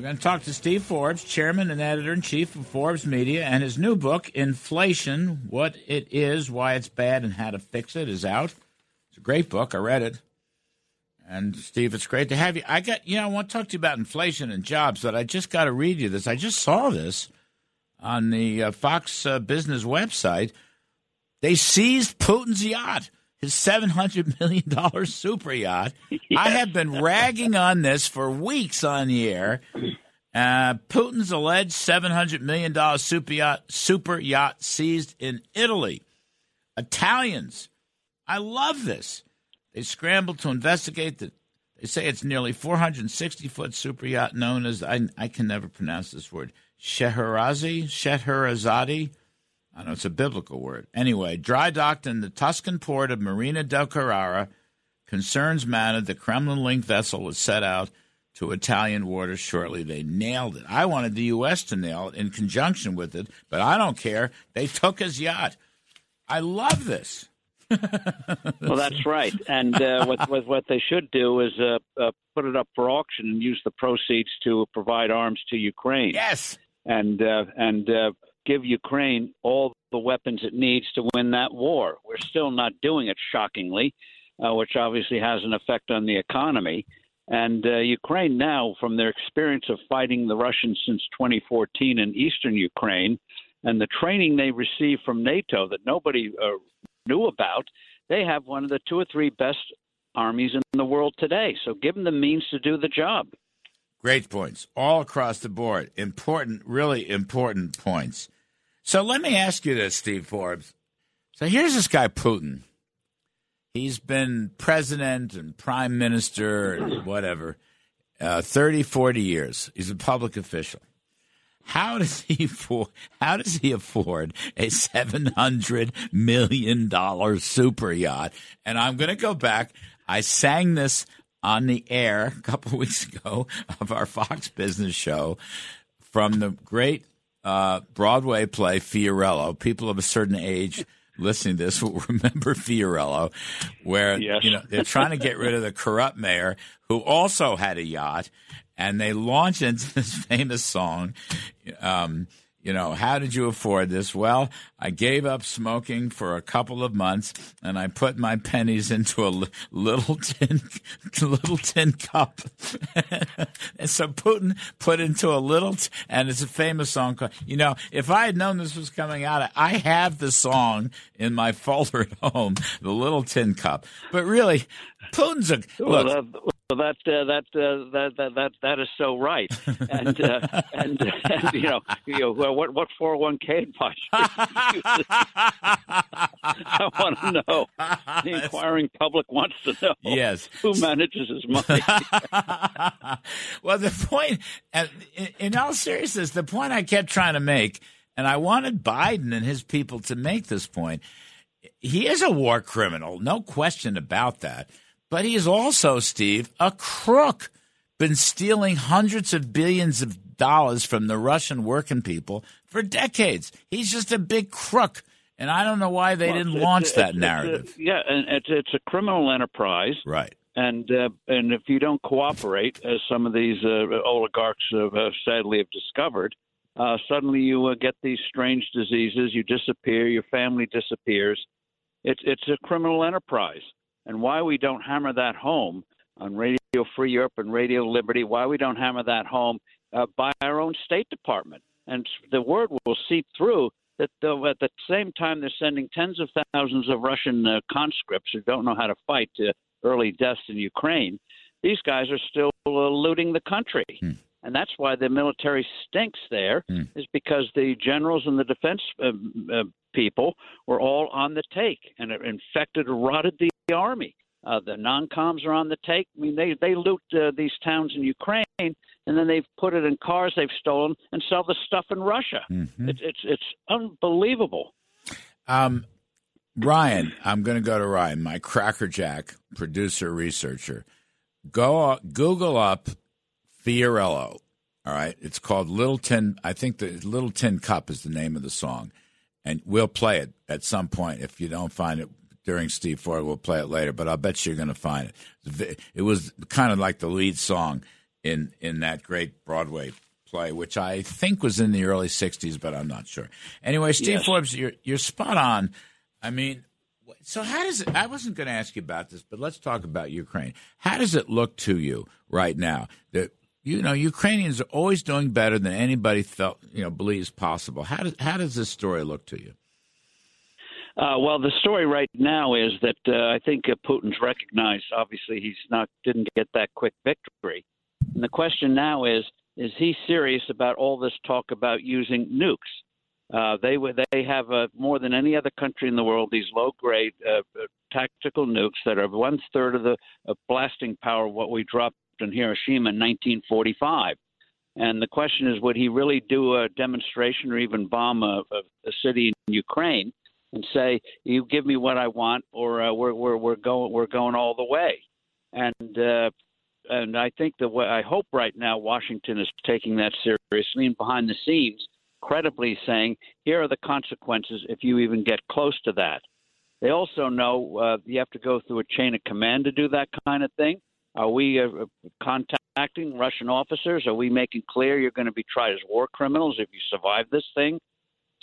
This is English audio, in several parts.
We're going to talk to Steve Forbes, chairman and editor in chief of Forbes Media, and his new book, Inflation What It Is, Why It's Bad, and How to Fix It, is out. It's a great book. I read it. And Steve, it's great to have you. I got, you know, I want to talk to you about inflation and jobs, but I just got to read you this. I just saw this on the uh, Fox uh, Business website. They seized Putin's yacht, his $700 million super yacht. Yes. I have been ragging on this for weeks on the air. Uh, Putin's alleged $700 million super yacht, super yacht seized in Italy. Italians. I love this. They scrambled to investigate the. They say it's nearly 460 foot super yacht known as I, I can never pronounce this word Sheherazi Scheherazade. I know it's a biblical word. Anyway, dry docked in the Tuscan port of Marina del Carrara. Concerns mounted. The Kremlin-linked vessel was set out to Italian waters shortly. They nailed it. I wanted the U.S. to nail it in conjunction with it, but I don't care. They took his yacht. I love this. well, that's right. And uh, what, what, what they should do is uh, uh, put it up for auction and use the proceeds to provide arms to Ukraine. Yes. And uh, and uh, give Ukraine all the weapons it needs to win that war. We're still not doing it, shockingly, uh, which obviously has an effect on the economy. And Ukraine now, from their experience of fighting the Russians since 2014 in eastern Ukraine, and the training they received from NATO that nobody uh, knew about, they have one of the two or three best armies in the world today. So give them the means to do the job. Great points all across the board. Important, really important points. So let me ask you this, Steve Forbes. So here's this guy, Putin. He's been president and prime minister and whatever, uh, 30, 40 years. He's a public official. How does he how does he afford a seven hundred million dollar super yacht? And I'm going to go back. I sang this on the air a couple of weeks ago of our Fox Business show from the great uh, Broadway play Fiorello. People of a certain age listening to this will remember Fiorello, where yes. you know they're trying to get rid of the corrupt mayor who also had a yacht, and they launch into this famous song. Um, you know, how did you afford this? Well, I gave up smoking for a couple of months, and I put my pennies into a little tin, little tin cup. and so Putin put into a little, t- and it's a famous song. Called, you know, if I had known this was coming out, I have the song in my folder at home, the little tin cup. But really, Putin's a look. Well, that uh, that, uh, that that that that is so right, and uh, and, and you know, you know what what four hundred oh one k advice? I want to know. The inquiring public wants to know. Yes, who manages his money? well, the point, in all seriousness, the point I kept trying to make, and I wanted Biden and his people to make this point. He is a war criminal, no question about that. But he is also, Steve, a crook. Been stealing hundreds of billions of dollars from the Russian working people for decades. He's just a big crook. And I don't know why they well, didn't it's, launch it's, that it's, narrative. yeah, and it's it's a criminal enterprise, right? And uh, and if you don't cooperate, as some of these uh, oligarchs have, uh, sadly have discovered, uh, suddenly you uh, get these strange diseases. You disappear. Your family disappears. It's it's a criminal enterprise and why we don't hammer that home on Radio Free Europe and Radio Liberty, why we don't hammer that home uh, by our own State Department. And the word will seep through that though at the same time they're sending tens of thousands of Russian uh, conscripts who don't know how to fight to early deaths in Ukraine, these guys are still uh, looting the country. Hmm. And that's why the military stinks there, hmm. is because the generals and the defense uh, uh, people were all on the take and it infected, rotted the army. Uh, the non-coms are on the take. I mean, they they loot uh, these towns in Ukraine, and then they've put it in cars they've stolen and sell the stuff in Russia. Mm-hmm. It's it's it's unbelievable. Um, Ryan, I'm going to go to Ryan, my crackerjack producer researcher. Go Google up Fiorello. All right, it's called Little Tin. I think the Little Tin Cup is the name of the song, and we'll play it at some point. If you don't find it, during Steve Ford. We'll play it later, but I'll bet you're going to find it. It was kind of like the lead song in in that great Broadway play, which I think was in the early '60s, but I'm not sure. Anyway, Steve Yes. Forbes, you're you're spot on. I mean, so how does it? I wasn't going to ask you about this, but let's talk about Ukraine. How does it look to you right now that you know Ukrainians are always doing better than anybody felt you know believes possible? How does how does this story look to you? Uh, well, the story right now is that uh, I think uh, Putin's recognized. Obviously, he's not didn't get that quick victory, and the question now is: Is he serious about all this talk about using nukes? Uh, they they have uh, more than any other country in the world these low grade uh, tactical nukes that are one third of the uh, blasting power of what we dropped in Hiroshima in 1945. And the question is, would he really do a demonstration or even bomb a, a, a city in Ukraine and say, "You give me what I want, or uh, we're we're we're going we're going all the way"? And uh, and I think the way I hope right now Washington is taking that seriously and behind the scenes, credibly saying, "Here are the consequences if you even get close to that." They also know uh, you have to go through a chain of command to do that kind of thing. Are we uh, contacting Russian officers? Are we making clear you're going to be tried as war criminals if you survive this thing?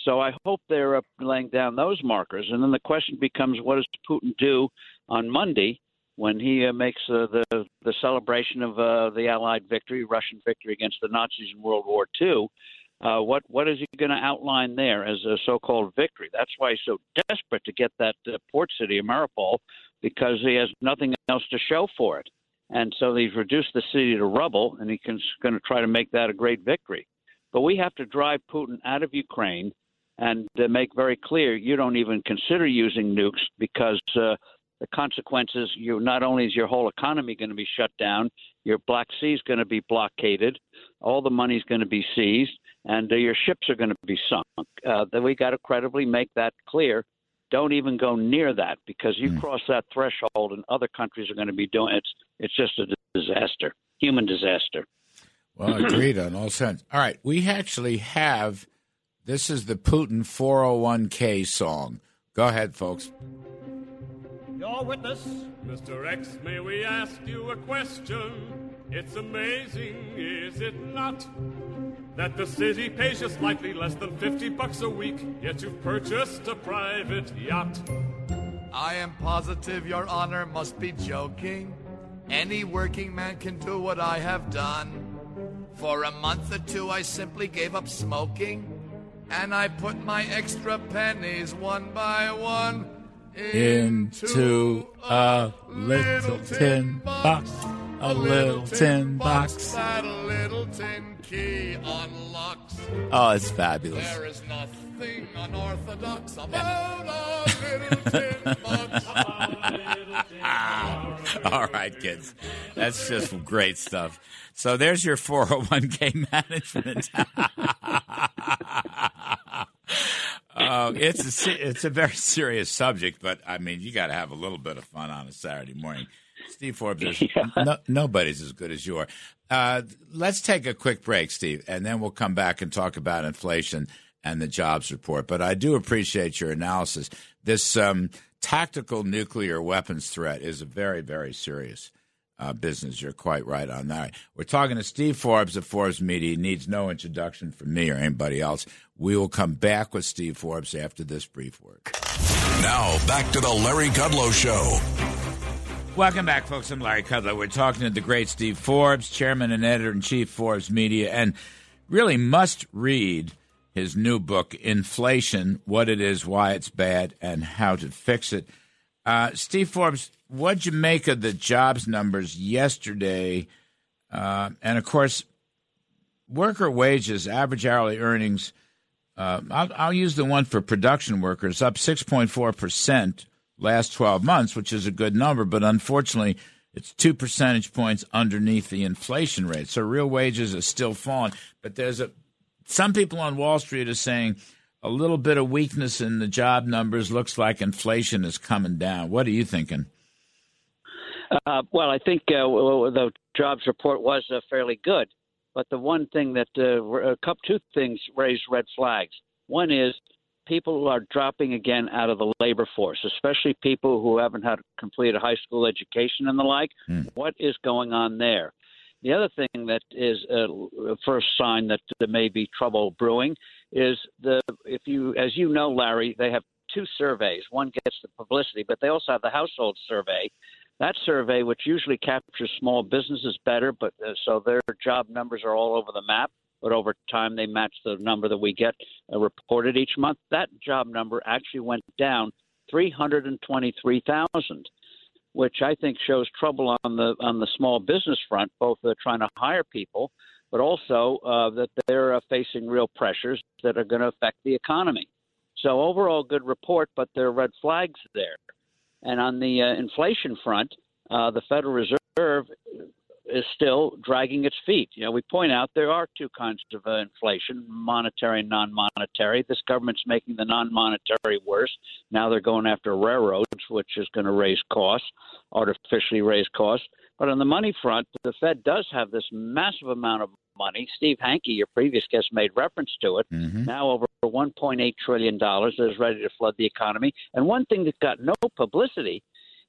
So I hope they're laying down those markers. And then the question becomes, what does Putin do on Monday when he uh, makes uh, the the celebration of uh, the Allied victory, Russian victory against the Nazis in World War II? Uh, what what is he going to outline there as a so-called victory? That's why he's so desperate to get that uh, port city of Mariupol because he has nothing else to show for it. And so he's reduced the city to rubble, and he's going to try to make that a great victory. But we have to drive Putin out of Ukraine and uh, make very clear you don't even consider using nukes because uh, the consequences you not only is your whole economy going to be shut down, your Black Sea is going to be blockaded, all the money is going to be seized, and uh, your ships are going to be sunk. Uh, that we got to credibly make that clear. Don't even go near that because you Mm. cross that threshold, and other countries are going to be doing it. It's just a disaster, human disaster. Well, agreed on all sides. All right, we actually have. This is the Putin 401k song. Go ahead, folks. Your witness, Mr. X, may we ask you a question? It's amazing, is it not? That the city pays you slightly less than 50 bucks a week, yet you've purchased a private yacht. I am positive your honor must be joking. Any working man can do what I have done. For a month or two, I simply gave up smoking. And I put my extra pennies one by one Into a little tin box. A little tin box. That little tin key unlocks. Oh, it's fabulous. There is nothing unorthodox about a little tin box. All right, kids. That's just great stuff. So there's your 401k management. Uh, it's a it's a very serious subject, but I mean, you got to have a little bit of fun on a Saturday morning. Steve Forbes, there's no, nobody's as good as you are. Uh, let's take a quick break, Steve, and then we'll come back and talk about inflation and the jobs report. But I do appreciate your analysis. This um, tactical nuclear weapons threat is a very, very serious uh, business. You're quite right on that. We're talking to Steve Forbes of Forbes Media. He needs no introduction from me or anybody else. We will come back with Steve Forbes after this brief word. Now, back to the Larry Kudlow Show. Welcome back, folks. I'm Larry Kudlow. We're talking to the great Steve Forbes, chairman and editor in chief, Forbes Media, and really must read his new book, Inflation What It Is, Why It's Bad, and How to Fix It. Uh, Steve Forbes, what'd you make of the jobs numbers yesterday? Uh, and of course, worker wages, average hourly earnings. Uh, I'll, I'll use the one for production workers, up 6.4% last 12 months, which is a good number, but unfortunately, it's two percentage points underneath the inflation rate. So real wages are still falling. But there's a some people on Wall Street are saying a little bit of weakness in the job numbers looks like inflation is coming down. What are you thinking? Uh, well, I think uh, the jobs report was uh, fairly good, but the one thing that uh, two things raised red flags. One is people who are dropping again out of the labor force, especially people who haven't had completed high school education and the like. Hmm. What is going on there? The other thing that is a first sign that there may be trouble brewing is the if you, as you know, Larry, they have two surveys. One gets the publicity, but they also have the household survey. That survey, which usually captures small businesses better, but uh, so their job numbers are all over the map. But over time, they match the number that we get uh, reported each month. That job number actually went down 323,000 which I think shows trouble on the on the small business front, both uh, trying to hire people, but also uh, that they're uh, facing real pressures that are going to affect the economy. So overall, good report, but there are red flags there. And on the uh, inflation front, uh, the Federal Reserve is still dragging its feet. You know, we point out there are two kinds of uh, inflation, monetary and non-monetary. This government's making the non-monetary worse. Now they're going after railroads, which is going to raise costs, artificially raise costs. But on the money front, the Fed does have this massive amount of money. Steve Hanke, your previous guest, made reference to it. Mm-hmm. Now over 1.8 trillion dollars that is ready to flood the economy. And one thing that got no publicity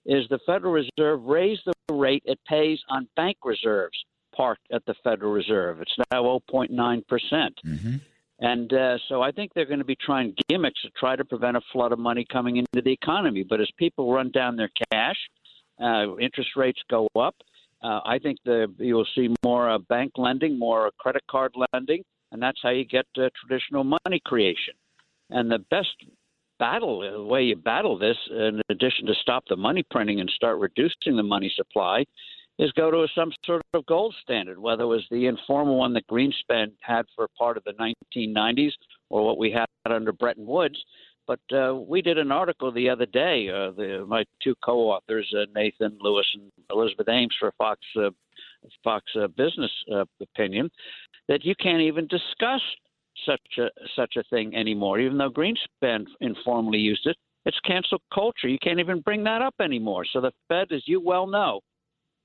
is the Federal Reserve raised the rate it pays on bank reserves parked at the Federal Reserve. It's now 0.9 percent. Mm-hmm. And uh, so I think they're going to be trying gimmicks to try to prevent a flood of money coming into the economy. But as people run down their cash, uh, interest rates go up. Uh, I think the, you'll see more uh, bank lending, more credit card lending, and that's how you get uh, traditional money creation. And the best battle, the way you battle this, in addition to stop the money printing and start reducing the money supply, is go to some sort of gold standard, whether it was the informal one that Greenspan had for part of the 1990s or what we had under Bretton Woods. But uh, we did an article the other day. Uh, the, my two co-authors, uh, Nathan Lewis and Elizabeth Ames, for Fox uh, Fox uh, Business uh, Opinion, that you can't even discuss such a such a thing anymore. Even though Greenspan informally used it, it's cancel culture. You can't even bring that up anymore. So the Fed, as you well know,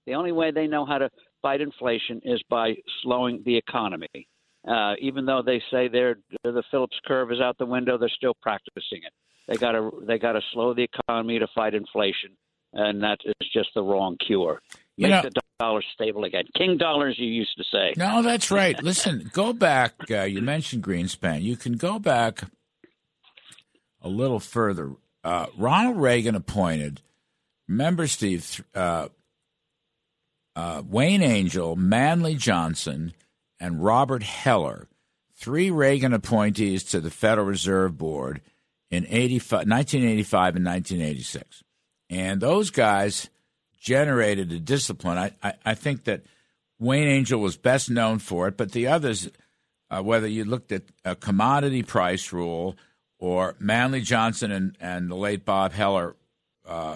the only way they know how to fight inflation is by slowing the economy. Uh, even though they say they're the Phillips curve is out the window, they're still practicing it. They got to they got to slow the economy to fight inflation, and that is just the wrong cure. Make know, the dollar stable again. King dollars, you used to say. No, that's right. Listen, go back. Uh, you mentioned Greenspan. You can go back a little further. Uh, Ronald Reagan appointed. Remember, Steve, uh, uh, Wayne Angell, Manley Johnson, and Robert Heller, three Reagan appointees to the Federal Reserve Board in 1985 and 1986. And those guys generated a discipline. I, I, I, think that Wayne Angell was best known for it, but the others, uh, whether you looked at a commodity price rule or Manley Johnson and, and the late Bob Heller, uh,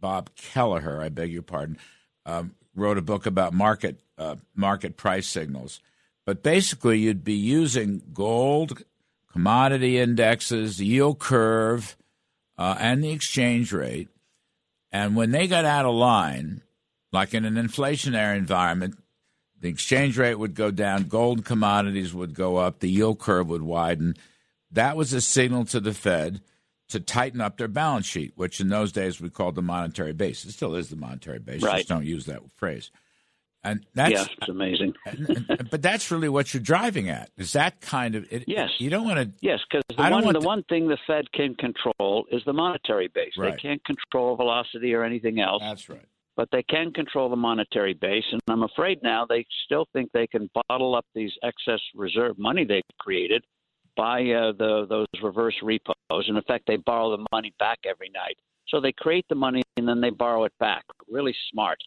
Bob Keleher, I beg your pardon, um, wrote a book about market uh, market price signals. But basically, you'd be using gold, commodity indexes, yield curve, uh, and the exchange rate and when they got out of line, like in an inflationary environment, the exchange rate would go down, gold commodities would go up, the yield curve would widen. That was a signal to the Fed to tighten up their balance sheet, which in those days we called the monetary base. It still is the monetary base. Right. Just don't use that phrase. And that's yeah, it's amazing. but that's really what you're driving at. Is that kind of it, yes? You don't want to. Yes, because the one the to, one thing the Fed can control is the monetary base. Right. They can't control velocity or anything else. That's right. But they can control the monetary base, and I'm afraid now they still think they can bottle up these excess reserve money they've created by uh, the those reverse repos. In effect, they borrow the money back every night. So they create the money and then they borrow it back. Really smart.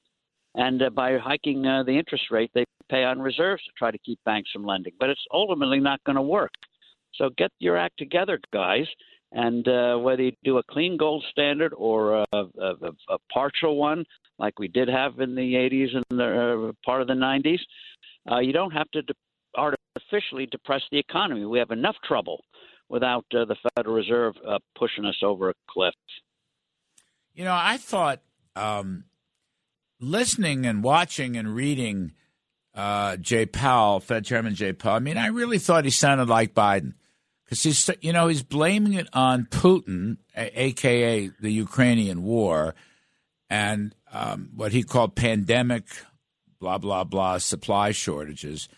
And uh, by hiking uh, the interest rate, they pay on reserves to try to keep banks from lending. But it's ultimately not going to work. So get your act together, guys. And uh, whether you do a clean gold standard or a, a, a, partial one, like we did have in the 80s and the uh, part of the 90s, uh, you don't have to de- artificially depress the economy. We have enough trouble without uh, the Federal Reserve uh, pushing us over a cliff. You know, I thought um, listening and watching and reading uh, Jay Powell, Fed Chairman Jay Powell, I mean, I really thought he sounded like Biden because he's, you know, he's blaming it on Putin, aka the Ukrainian war, and um, what he called pandemic blah blah blah supply shortages.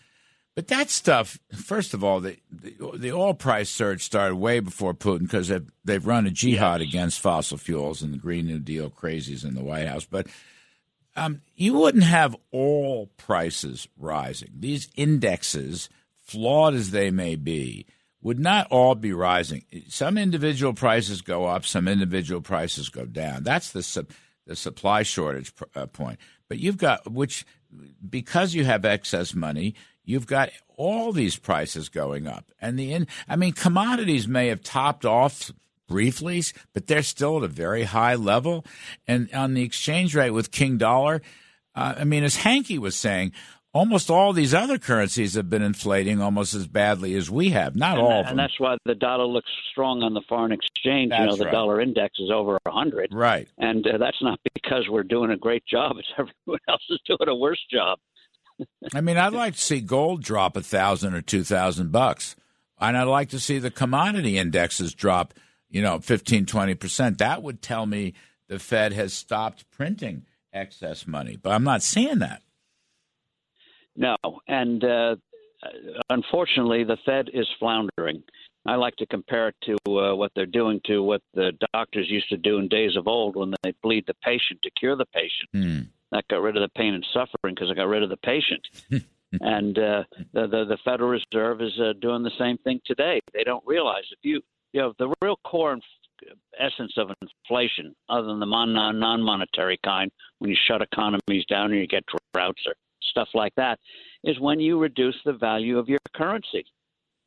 But that stuff, first of all, the the, the oil price surge started way before Putin because they've, they've run a jihad against fossil fuels and the Green New Deal crazies in the White House. But um, you wouldn't have all prices rising. These indexes, flawed as they may be, would not all be rising. Some individual prices go up, some individual prices go down. That's the the supply shortage uh, point. But you've got which because you have excess money, you've got all these prices going up. And the in, I mean, commodities may have topped off briefly, but they're still at a very high level. And on the exchange rate with King Dollar, uh, I mean, as Hanke was saying, almost all these other currencies have been inflating almost as badly as we have. Not and, all of and that's why the dollar looks strong on the foreign exchange. That's you know, the right. dollar index is over a hundred. Right. And uh, that's not because we're doing a great job. It's everyone else is doing a worse job. I mean, I'd like to see gold drop a thousand or two thousand bucks, and I'd like to see the commodity indexes drop, you know, 15, 20 percent. That would tell me the Fed has stopped printing excess money, but I'm not seeing that. No, and uh, unfortunately, the Fed is floundering. I like to compare it to uh, what they're doing to what the doctors used to do in days of old when they bleed the patient to cure the patient. Mm. That got rid of the pain and suffering because it got rid of the patient. and uh, the, the the Federal Reserve is uh, doing the same thing today. They don't realize if you you know the real core and essence of inflation, other than the non monetary kind, when you shut economies down and you get droughts or stuff like that, is when you reduce the value of your currency,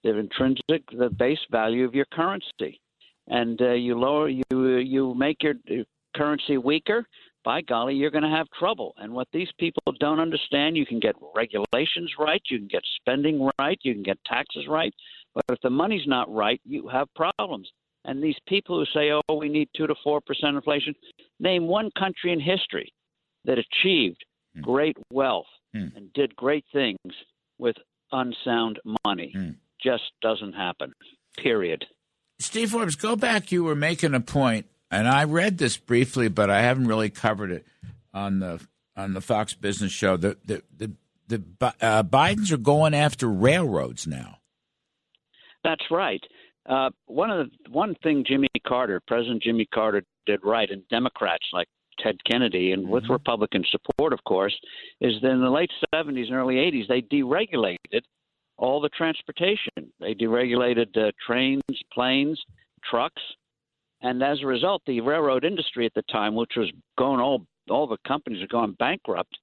the intrinsic, the base value of your currency, and uh, you lower, you you make your currency weaker. By golly, you're going to have trouble. And what these people don't understand, you can get regulations right, you can get spending right, you can get taxes right, but if the money's not right, you have problems. And these people who say, "Oh, we need two to four percent inflation," name one country in history that achieved hmm. great wealth mm. and did great things with unsound money. Mm. Just doesn't happen. Period. Steve Forbes, go back. You were making a point, and I read this briefly, but I haven't really covered it on the on the Fox Business Show. The the the, the uh, Bidens are going after railroads now. That's right. Uh, one of the one thing Jimmy Carter, President Jimmy Carter, did right, and Democrats like Ted Kennedy, and with mm-hmm. Republican support, of course, is that in the late 70s and early 80s, they deregulated all the transportation. They deregulated uh, trains, planes, trucks, and as a result, the railroad industry at the time, which was going all all the companies are going bankrupt,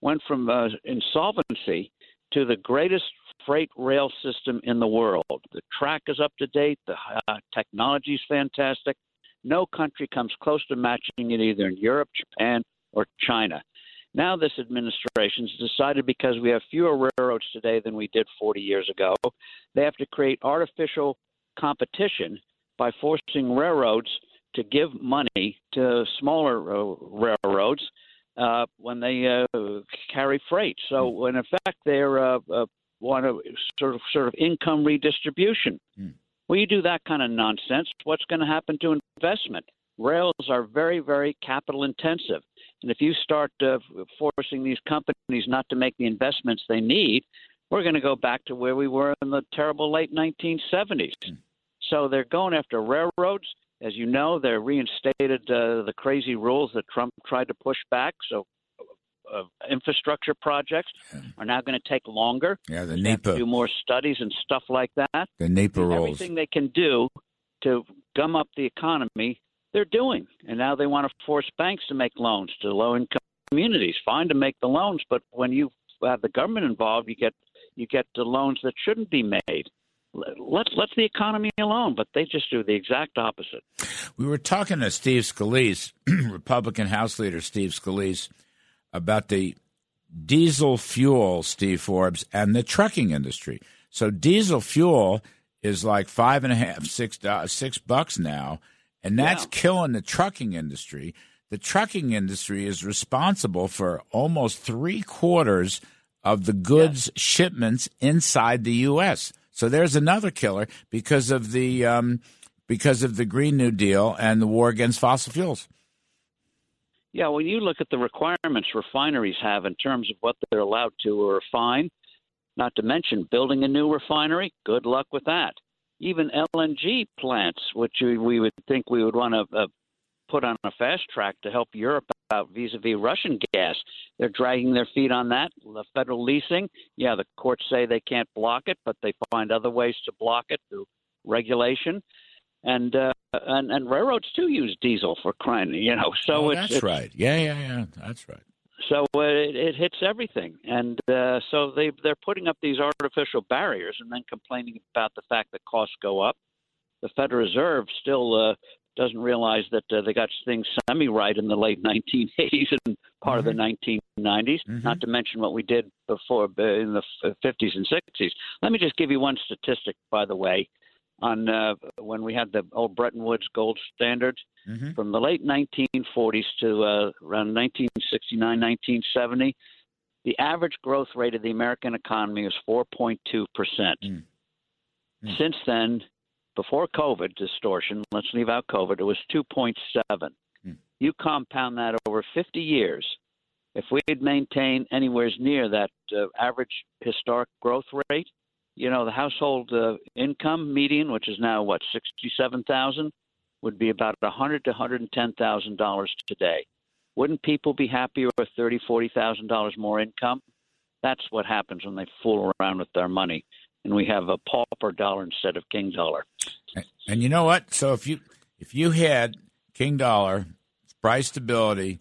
went from uh, insolvency to the greatest freight rail system in the world. The track is up to date. The uh, technology is fantastic. No country comes close to matching it either in Europe, Japan, or China. Now, this administration has decided because we have fewer railroads today than we did 40 years ago, they have to create artificial competition by forcing railroads to give money to smaller uh, railroads uh, when they uh, carry freight. So, in effect, they're uh, uh, want to sort of sort of income redistribution. Mm. Well, you do that kind of nonsense, what's going to happen to investment? Rails are very, very capital intensive. And if you start uh, forcing these companies not to make the investments they need, we're going to go back to where we were in the terrible late 1970s. Mm. So they're going after railroads. As you know, they reinstated uh, the crazy rules that Trump tried to push back. So uh, infrastructure projects yeah. are now going to take longer. Yeah, the NEPA. do more studies and stuff like that. The NEPA rules. Everything they can do to gum up the economy, they're doing. And now they want to force banks to make loans to low income communities. Fine to make the loans, but when you have the government involved, you get you get the loans that shouldn't be made. Let let the economy alone, but they just do the exact opposite. We were talking to Steve Scalise, Republican House Leader Steve Scalise, about the diesel fuel, Steve Forbes, and the trucking industry. So diesel fuel is like five and a half, six, uh, six bucks now, and that's killing the trucking industry. The trucking industry is responsible for almost three quarters of the goods shipments inside the U.S. So there's another killer because of the um, because of the Green New Deal and the war against fossil fuels. Yeah, when you look at the requirements refineries have in terms of what they're allowed to refine, not to mention building a new refinery, good luck with that. Even LNG plants, which we would think we would want to uh, put on a fast track to help Europe out vis-a-vis Russian gas. They're dragging their feet on that. The federal leasing, yeah, the courts say they can't block it, but they find other ways to block it through regulation. And uh, and, and railroads too use diesel for crying, you know. So oh, it's, that's it's, right. Yeah, yeah, yeah. That's right. So uh, it, it hits everything, and uh, so they they're putting up these artificial barriers and then complaining about the fact that costs go up. The Federal Reserve still uh, doesn't realize that uh, they got things semi right in the late 1980s and part Mm-hmm. of the 1990s. Not to mention what we did before in the 50s and 60s. Let me just give you one statistic, by the way, on uh, when we had the old Bretton Woods gold standard Mhm. from the late 1940s to uh, around 1969, 1970. The average growth rate of the American economy was 4.2 percent. Mm. Mm. Since then, before COVID distortion, let's leave out COVID, it was 2.7. Hmm. You compound that over 50 years, if we had maintained anywhere near that uh, average historic growth rate, you know, the household uh, income median, which is now what 67,000, would be about a 100 to 110,000 dollars today. Wouldn't people be happier with thirty, forty thousand dollars more income? That's what happens when they fool around with their money, and we have a pauper dollar instead of king dollar. And, and you know what? So if you if you had King Dollar, price stability,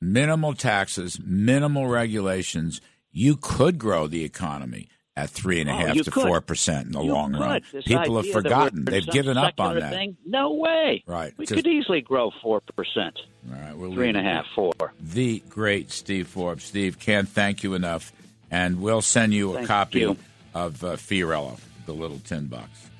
minimal taxes, minimal regulations, you could grow the economy at three and a Oh, half to four percent in the You long could. run. This People have forgotten. They've given up on that. Thing? No way. Right. We could easily grow four percent, All right, we'll three and a half, four. the great Steve Forbes. Steve, can't thank you enough. And we'll send you a Thank copy you. of uh, Fiorello, the little tin box.